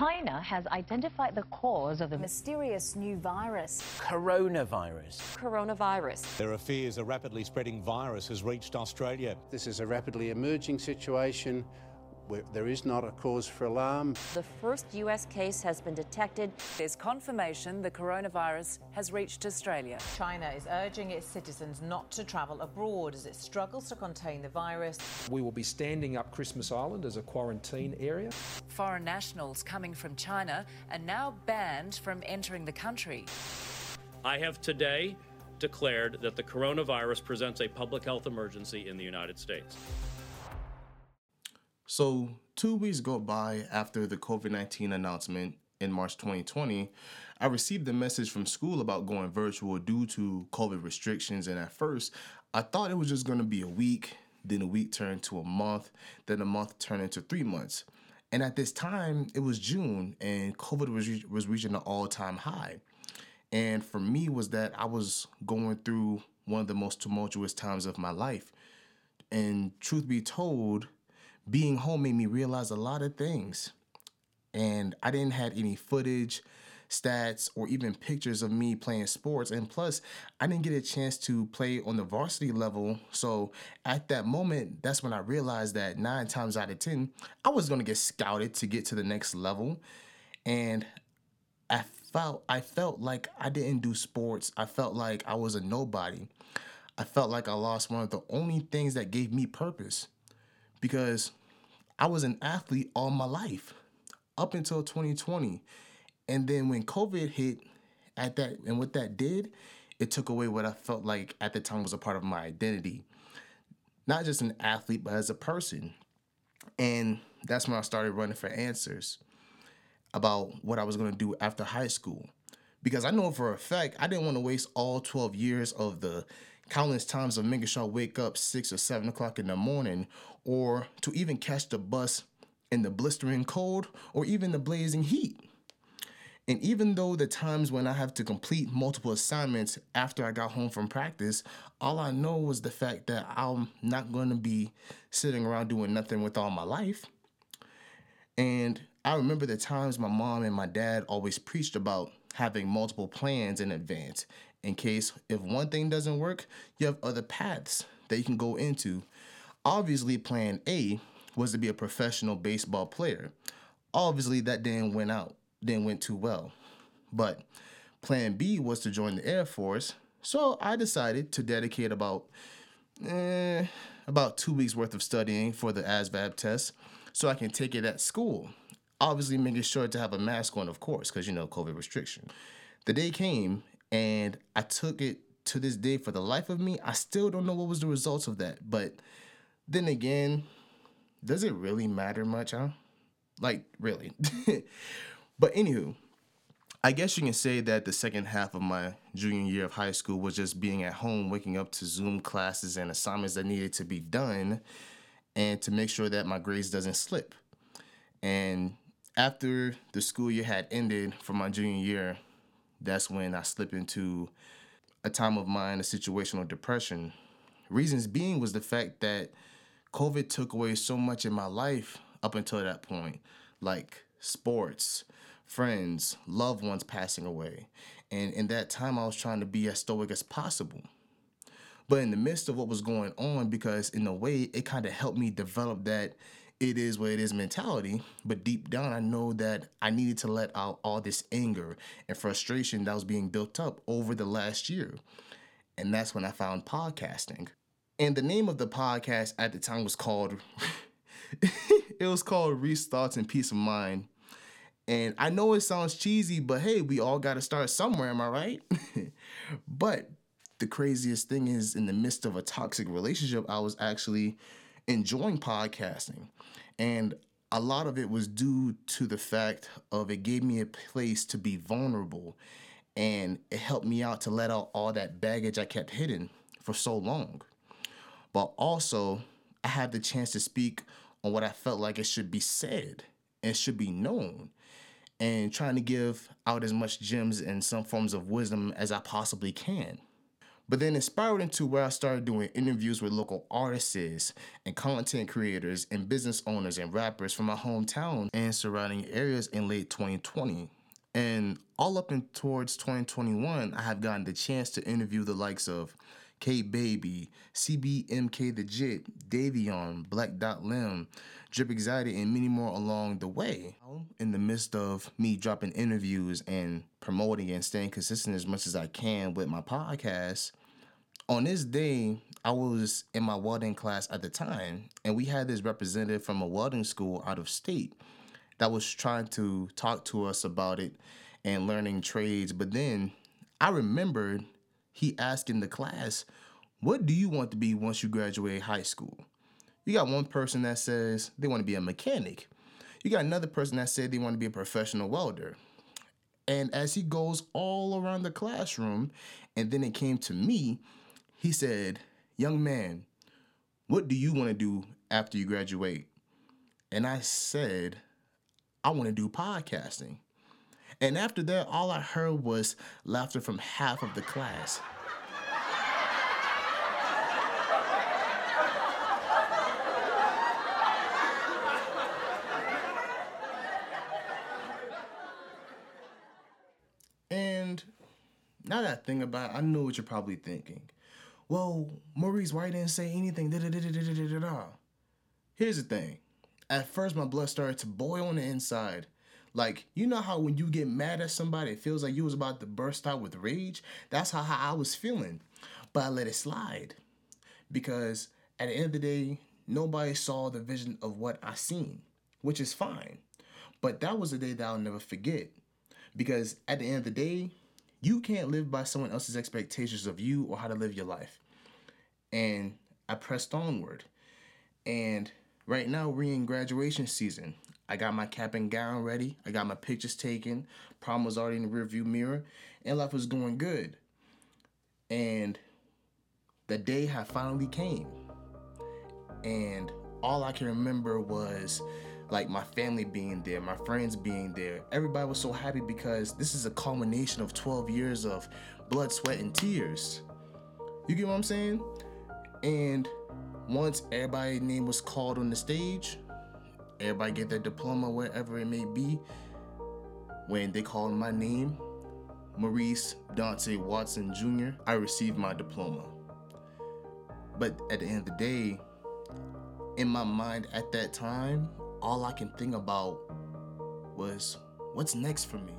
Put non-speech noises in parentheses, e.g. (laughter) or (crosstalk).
China has identified the cause of the mysterious new virus. Coronavirus. Coronavirus. There are fears a rapidly spreading virus has reached Australia. This is a rapidly emerging situation there is not a cause for alarm. The first US case has been detected. There's confirmation the coronavirus has reached Australia. China is urging its citizens not to travel abroad as it struggles to contain the virus. We will be standing up Christmas Island as a quarantine area. Foreign nationals coming from China are now banned from entering the country. I have today declared that the coronavirus presents a public health emergency in the United States. So, two weeks go by after the COVID 19 announcement in March 2020. I received a message from school about going virtual due to COVID restrictions. And at first, I thought it was just going to be a week, then a week turned to a month, then a month turned into three months. And at this time, it was June, and COVID was, was reaching an all time high. And for me, was that I was going through one of the most tumultuous times of my life. And truth be told, being home made me realize a lot of things. And I didn't have any footage, stats, or even pictures of me playing sports. And plus, I didn't get a chance to play on the varsity level. So at that moment, that's when I realized that nine times out of 10, I was to get scouted to get to the next level. And I felt I felt like I didn't do sports. I felt like I was a nobody. I felt like I lost one of the only things that gave me purpose because I was an athlete all my life up until 2020. And then when COVID hit at that and what that did, it took away what I felt like at the time was a part of my identity. Not just an athlete, but as a person. And that's when I started running for answers about what I was going to do after high school. Because I know for a fact I didn't want to waste all 12 years of the countless times of making sure I wake up six or seven o'clock in the morning, or to even catch the bus in the blistering cold or even the blazing heat. And even though the times when I have to complete multiple assignments after I got home from practice, all I know was the fact that I'm not going to be sitting around doing nothing with all my life. And I remember the times my mom and my dad always preached about having multiple plans in advance in case if one thing doesn't work, you have other paths that you can go into. Obviously, plan A was to be a professional baseball player. Obviously, that didn't went out, didn't went too well. But plan B was to join the Air Force. So I decided to dedicate about eh, about two weeks worth of studying for the ASVAB test so I can take it at school. Obviously, making sure to have a mask on, of course, because you know, COVID restriction. The day came and I took it to this day for the life of me. I still don't know what was the results of that. But then again, does it really matter much, huh? Like, really. (laughs) but anywho, I guess you can say that the second half of my junior year of high school was just being at home, waking up to Zoom classes and assignments that needed to be done, and to make sure that my grades doesn't slip. And after the school year had ended for my junior year, that's when I slip into a time of mind, a situational depression. Reasons being was the fact that COVID took away so much in my life up until that point, like sports, friends, loved ones passing away. And in that time, I was trying to be as stoic as possible. But in the midst of what was going on, because in a way, it kind of helped me develop that it is what it is mentality. But deep down, I know that I needed to let out all this anger and frustration that was being built up over the last year. And that's when I found podcasting. And the name of the podcast at the time was called, (laughs) it was called Reese Thoughts and Peace of Mind. And I know it sounds cheesy, but hey, we all got to start somewhere, am I right? (laughs) but the craziest thing is, in the midst of a toxic relationship, I was actually enjoying podcasting. And a lot of it was due to the fact of it gave me a place to be vulnerable and it helped me out to let out all that baggage I kept hidden for so long. But also, I had the chance to speak on what I felt like it should be said and should be known and trying to give out as much gems and some forms of wisdom as I possibly can. But then it spiraled into where I started doing interviews with local artists and content creators and business owners and rappers from my hometown and surrounding areas in late 2020. And all up and towards 2021, I have gotten the chance to interview the likes of K Baby, CBMK the Jit, Davion, Black Dot Lim, Drip Anxiety, and many more along the way. In the midst of me dropping interviews and promoting and staying consistent as much as I can with my podcast, on this day, I was in my welding class at the time, and we had this representative from a welding school out of state that was trying to talk to us about it and learning trades. But then I remembered he asked in the class, What do you want to be once you graduate high school? You got one person that says they want to be a mechanic. You got another person that said they want to be a professional welder. And as he goes all around the classroom, and then it came to me, he said, Young man, what do you want to do after you graduate? And I said, I want to do podcasting. And after that, all I heard was laughter from half of the class. And now that I think about it, I know what you're probably thinking. Well, Maurice, why didn't say anything? Da, da, da, da, da, da, da, da. Here's the thing. At first, my blood started to boil on the inside. Like, you know how when you get mad at somebody, it feels like you was about to burst out with rage? That's how, how I was feeling. But I let it slide. Because at the end of the day, nobody saw the vision of what I seen, which is fine. But that was a day that I'll never forget. Because at the end of the day, you can't live by someone else's expectations of you or how to live your life. And I pressed onward. And right now we're in graduation season. I got my cap and gown ready. I got my pictures taken. Prom was already in the rearview mirror, and life was going good. And the day had finally came. And all I can remember was like my family being there, my friends being there. Everybody was so happy because this is a culmination of 12 years of blood, sweat, and tears. You get what I'm saying? And once everybody's name was called on the stage, everybody get their diploma wherever it may be. When they called my name, Maurice Dante Watson Jr., I received my diploma. But at the end of the day, in my mind at that time, all I can think about was what's next for me.